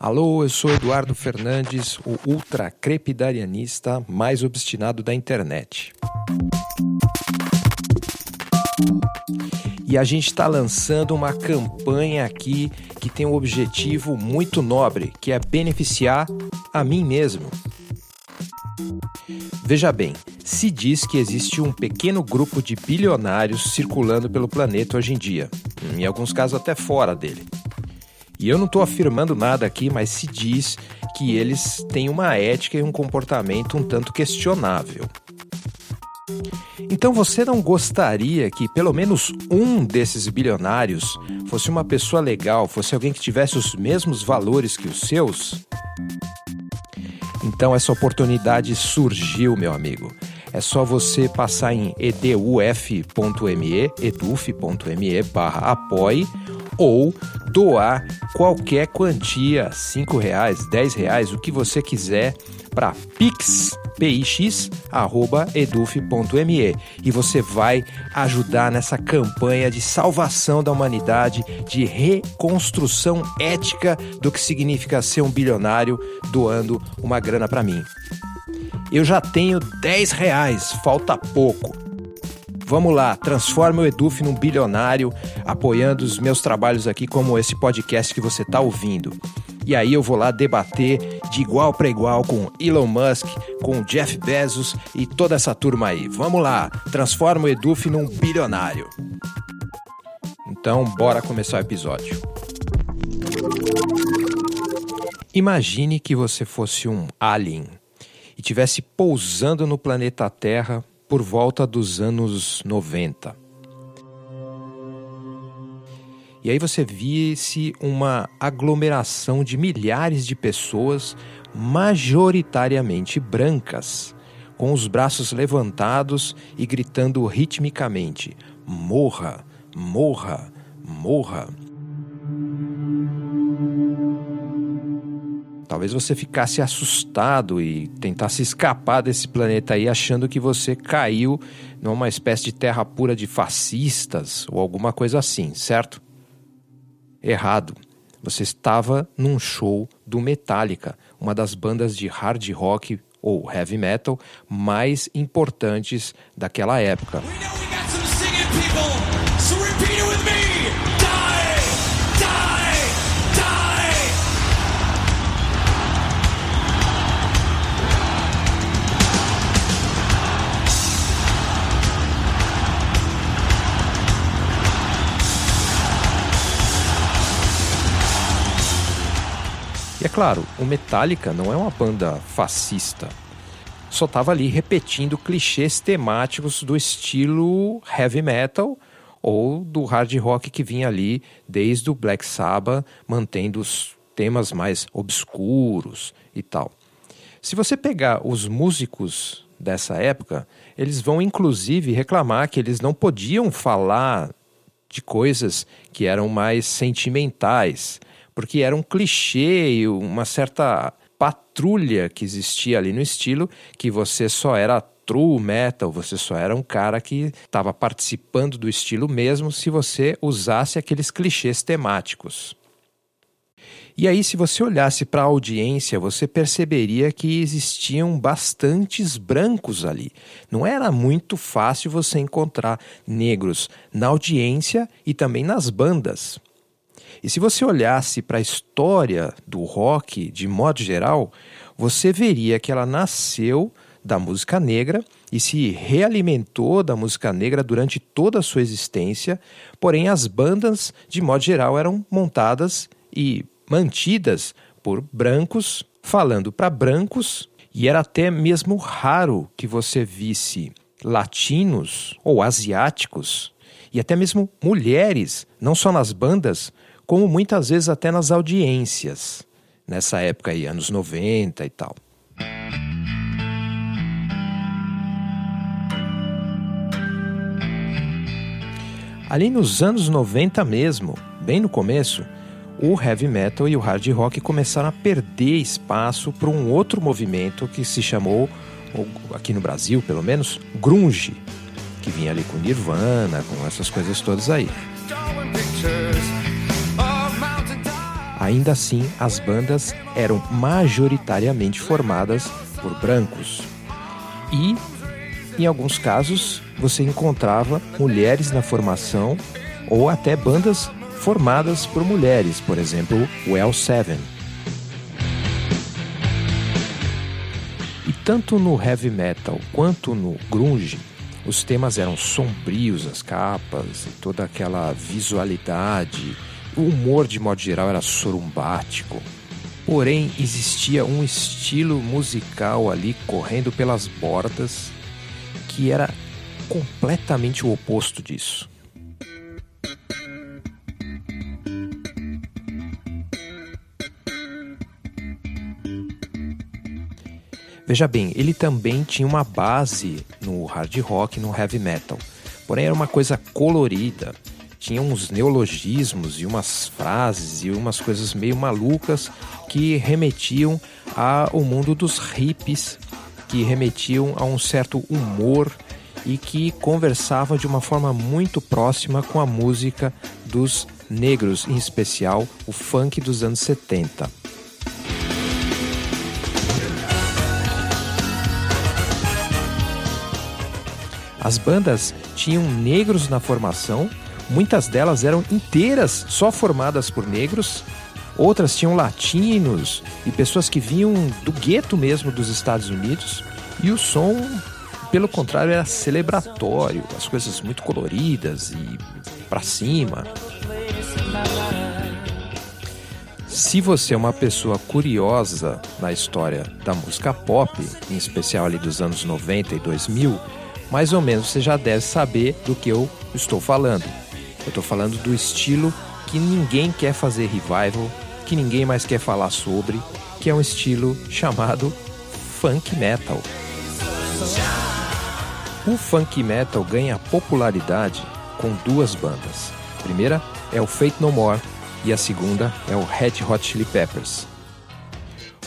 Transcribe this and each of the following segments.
Alô, eu sou Eduardo Fernandes, o ultra crepidarianista mais obstinado da internet. E a gente está lançando uma campanha aqui que tem um objetivo muito nobre, que é beneficiar a mim mesmo. Veja bem, se diz que existe um pequeno grupo de bilionários circulando pelo planeta hoje em dia, em alguns casos até fora dele. E eu não estou afirmando nada aqui, mas se diz que eles têm uma ética e um comportamento um tanto questionável. Então você não gostaria que pelo menos um desses bilionários fosse uma pessoa legal, fosse alguém que tivesse os mesmos valores que os seus? Então essa oportunidade surgiu, meu amigo. É só você passar em eduf.me, eduf.me barra apoie ou doar qualquer quantia, cinco reais, dez reais, o que você quiser, para pix, pix, arroba eduf.me e você vai ajudar nessa campanha de salvação da humanidade, de reconstrução ética do que significa ser um bilionário doando uma grana para mim. Eu já tenho 10 reais, falta pouco. Vamos lá, transforma o Eduf num bilionário, apoiando os meus trabalhos aqui, como esse podcast que você está ouvindo. E aí eu vou lá debater de igual para igual com Elon Musk, com Jeff Bezos e toda essa turma aí. Vamos lá, transforma o Eduf num bilionário. Então, bora começar o episódio. Imagine que você fosse um alien e tivesse pousando no planeta Terra por volta dos anos 90. E aí você visse uma aglomeração de milhares de pessoas, majoritariamente brancas, com os braços levantados e gritando ritmicamente: morra, morra, morra. Talvez você ficasse assustado e tentasse escapar desse planeta aí achando que você caiu numa espécie de terra pura de fascistas ou alguma coisa assim, certo? Errado. Você estava num show do Metallica, uma das bandas de hard rock ou heavy metal mais importantes daquela época. Claro, o Metallica não é uma banda fascista. Só estava ali repetindo clichês temáticos do estilo heavy metal ou do hard rock que vinha ali desde o Black Sabbath, mantendo os temas mais obscuros e tal. Se você pegar os músicos dessa época, eles vão inclusive reclamar que eles não podiam falar de coisas que eram mais sentimentais, porque era um clichê e uma certa patrulha que existia ali no estilo, que você só era true metal, você só era um cara que estava participando do estilo mesmo se você usasse aqueles clichês temáticos. E aí, se você olhasse para a audiência, você perceberia que existiam bastantes brancos ali. Não era muito fácil você encontrar negros na audiência e também nas bandas. E se você olhasse para a história do rock de modo geral, você veria que ela nasceu da música negra e se realimentou da música negra durante toda a sua existência, porém as bandas, de modo geral, eram montadas e mantidas por brancos, falando para brancos, e era até mesmo raro que você visse latinos ou asiáticos e até mesmo mulheres, não só nas bandas, como muitas vezes até nas audiências, nessa época aí, anos 90 e tal. Ali nos anos 90 mesmo, bem no começo, o heavy metal e o hard rock começaram a perder espaço para um outro movimento que se chamou, aqui no Brasil pelo menos, grunge, que vinha ali com Nirvana, com essas coisas todas aí. Ainda assim, as bandas eram majoritariamente formadas por brancos. E, em alguns casos, você encontrava mulheres na formação ou até bandas formadas por mulheres, por exemplo, o L7. E tanto no heavy metal quanto no grunge, os temas eram sombrios, as capas, toda aquela visualidade. O humor, de modo geral, era sorumbático. Porém, existia um estilo musical ali correndo pelas bordas que era completamente o oposto disso. Veja bem, ele também tinha uma base no hard rock, no heavy metal. Porém, era uma coisa colorida. Tinha uns neologismos e umas frases e umas coisas meio malucas que remetiam ao mundo dos hippies, que remetiam a um certo humor e que conversava de uma forma muito próxima com a música dos negros, em especial o funk dos anos 70. As bandas tinham negros na formação, muitas delas eram inteiras, só formadas por negros, outras tinham latinos e pessoas que vinham do gueto mesmo dos Estados Unidos, e o som, pelo contrário, era celebratório, as coisas muito coloridas e para cima. Se você é uma pessoa curiosa na história da música pop, em especial ali dos anos 90 e 2000, mais ou menos você já deve saber do que eu estou falando. Eu estou falando do estilo que ninguém quer fazer revival, que ninguém mais quer falar sobre, que é um estilo chamado funk metal. O funk metal ganha popularidade com duas bandas. A primeira é o Fate No More e a segunda é o Red Hot Chili Peppers.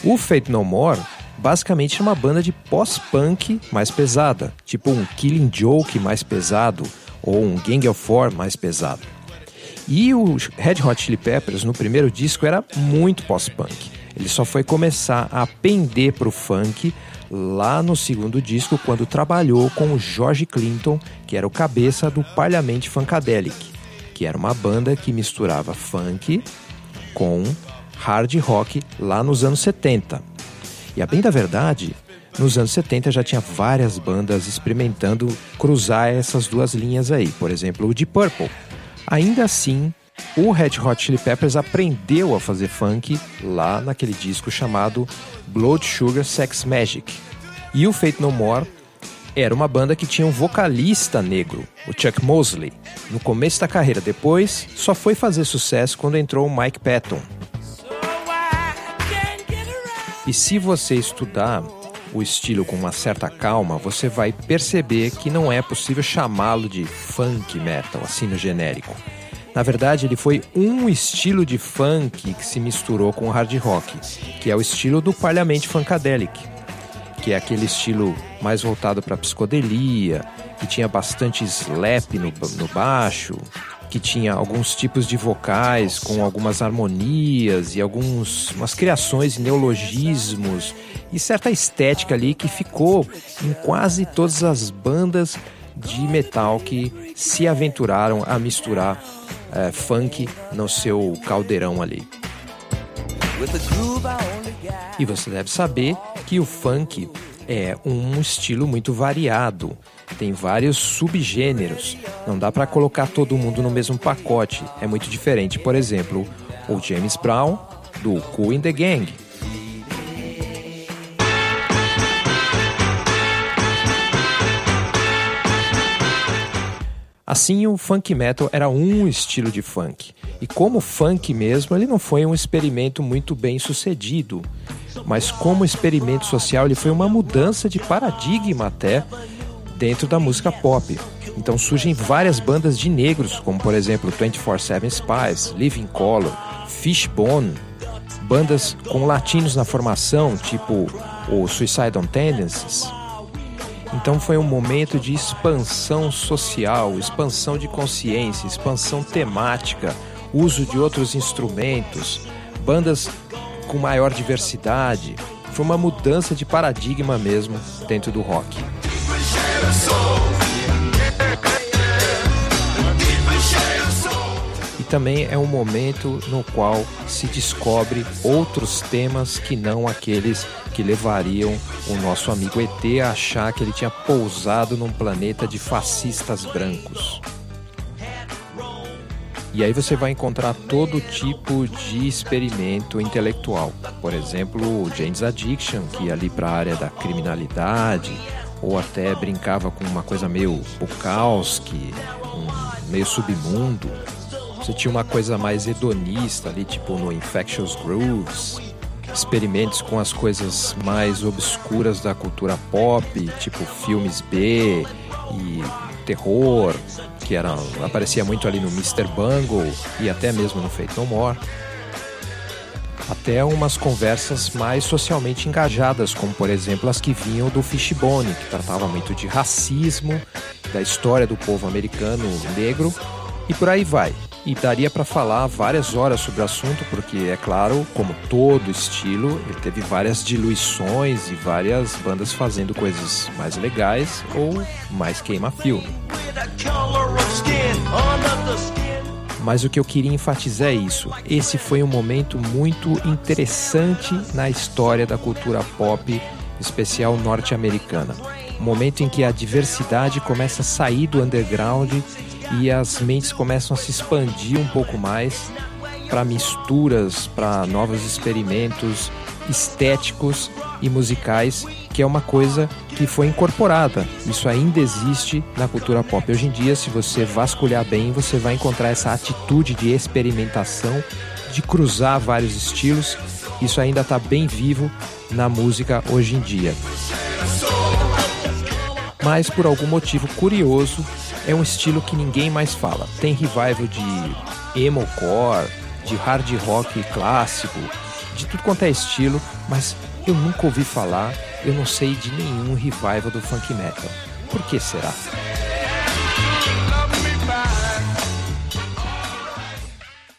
O Fate No More basicamente é uma banda de pós-punk mais pesada, tipo um Killing Joke mais pesado ou um Gang of Four mais pesado. E o Red Hot Chili Peppers no primeiro disco era muito pós-punk. Ele só foi começar a pender pro funk lá no segundo disco quando trabalhou com o George Clinton, que era o cabeça do Parliament Funkadelic, que era uma banda que misturava funk com hard rock lá nos anos 70. E a bem da verdade, nos anos 70 já tinha várias bandas experimentando cruzar essas duas linhas aí. Por exemplo, o Deep Purple. Ainda assim, o Red Hot Chili Peppers aprendeu a fazer funk lá naquele disco chamado Blood Sugar Sex Magic. E o Fate No More era uma banda que tinha um vocalista negro, o Chuck Mosley, no começo da carreira. Depois, só foi fazer sucesso quando entrou o Mike Patton, e se você estudar o estilo com uma certa calma, você vai perceber que não é possível chamá-lo de funk metal, assim no genérico. Na verdade, ele foi um estilo de funk que se misturou com o hard rock, que é o estilo do Parliament Funkadelic, que é aquele estilo mais voltado para psicodelia, que tinha bastante slap no, no baixo, que tinha alguns tipos de vocais com algumas harmonias e algumas umas criações e neologismos e certa estética ali que ficou em quase todas as bandas de metal que se aventuraram a misturar é, funk no seu caldeirão ali. E você deve saber que o funk é um estilo muito variado tem vários subgêneros. Não dá para colocar todo mundo no mesmo pacote. É muito diferente. Por exemplo, o James Brown do Cool in the Gang. Assim, o funk metal era um estilo de funk. E como funk mesmo, ele não foi um experimento muito bem sucedido. Mas como experimento social, ele foi uma mudança de paradigma até dentro da música pop. Então surgem várias bandas de negros, como por exemplo 24-7 Spies, Living Color, Fishbone, bandas com latinos na formação, tipo o Suicidal Tendencies. Então foi um momento de expansão social, expansão de consciência, expansão temática, uso de outros instrumentos, bandas com maior diversidade. Foi uma mudança de paradigma mesmo dentro do rock. Também é um momento no qual se descobre outros temas que não aqueles que levariam o nosso amigo ET a achar que ele tinha pousado num planeta de fascistas brancos. E aí você vai encontrar todo tipo de experimento intelectual. Por exemplo, o James Addiction, que ali para a área da criminalidade, ou até brincava com uma coisa meio Bukowski, um meio submundo. Você tinha uma coisa mais hedonista ali, tipo no Infectious Grooves, experimentos com as coisas mais obscuras da cultura pop, tipo filmes B e terror, que era, aparecia muito ali no Mr. Bungle e até mesmo no Fate No More. Até umas conversas mais socialmente engajadas, como por exemplo as que vinham do Fishbone, que tratava muito de racismo, da história do povo americano negro e por aí vai. E daria para falar várias horas sobre o assunto, porque é claro, como todo estilo, ele teve várias diluições e várias bandas fazendo coisas mais legais ou mais queima-filme. Mas o que eu queria enfatizar é isso. Esse foi um momento muito interessante na história da cultura pop, especial norte-americana. Momento em que a diversidade começa a sair do underground e as mentes começam a se expandir um pouco mais para misturas, para novos experimentos estéticos e musicais, que é uma coisa que foi incorporada. Isso ainda existe na cultura pop. Hoje em dia, se você vasculhar bem, você vai encontrar essa atitude de experimentação, de cruzar vários estilos. Isso ainda está bem vivo na música hoje em dia. Mas por algum motivo curioso, é um estilo que ninguém mais fala. Tem revival de emo core, de hard rock clássico, de tudo quanto é estilo, mas eu nunca ouvi falar, eu não sei de nenhum revival do funk metal. Por que será?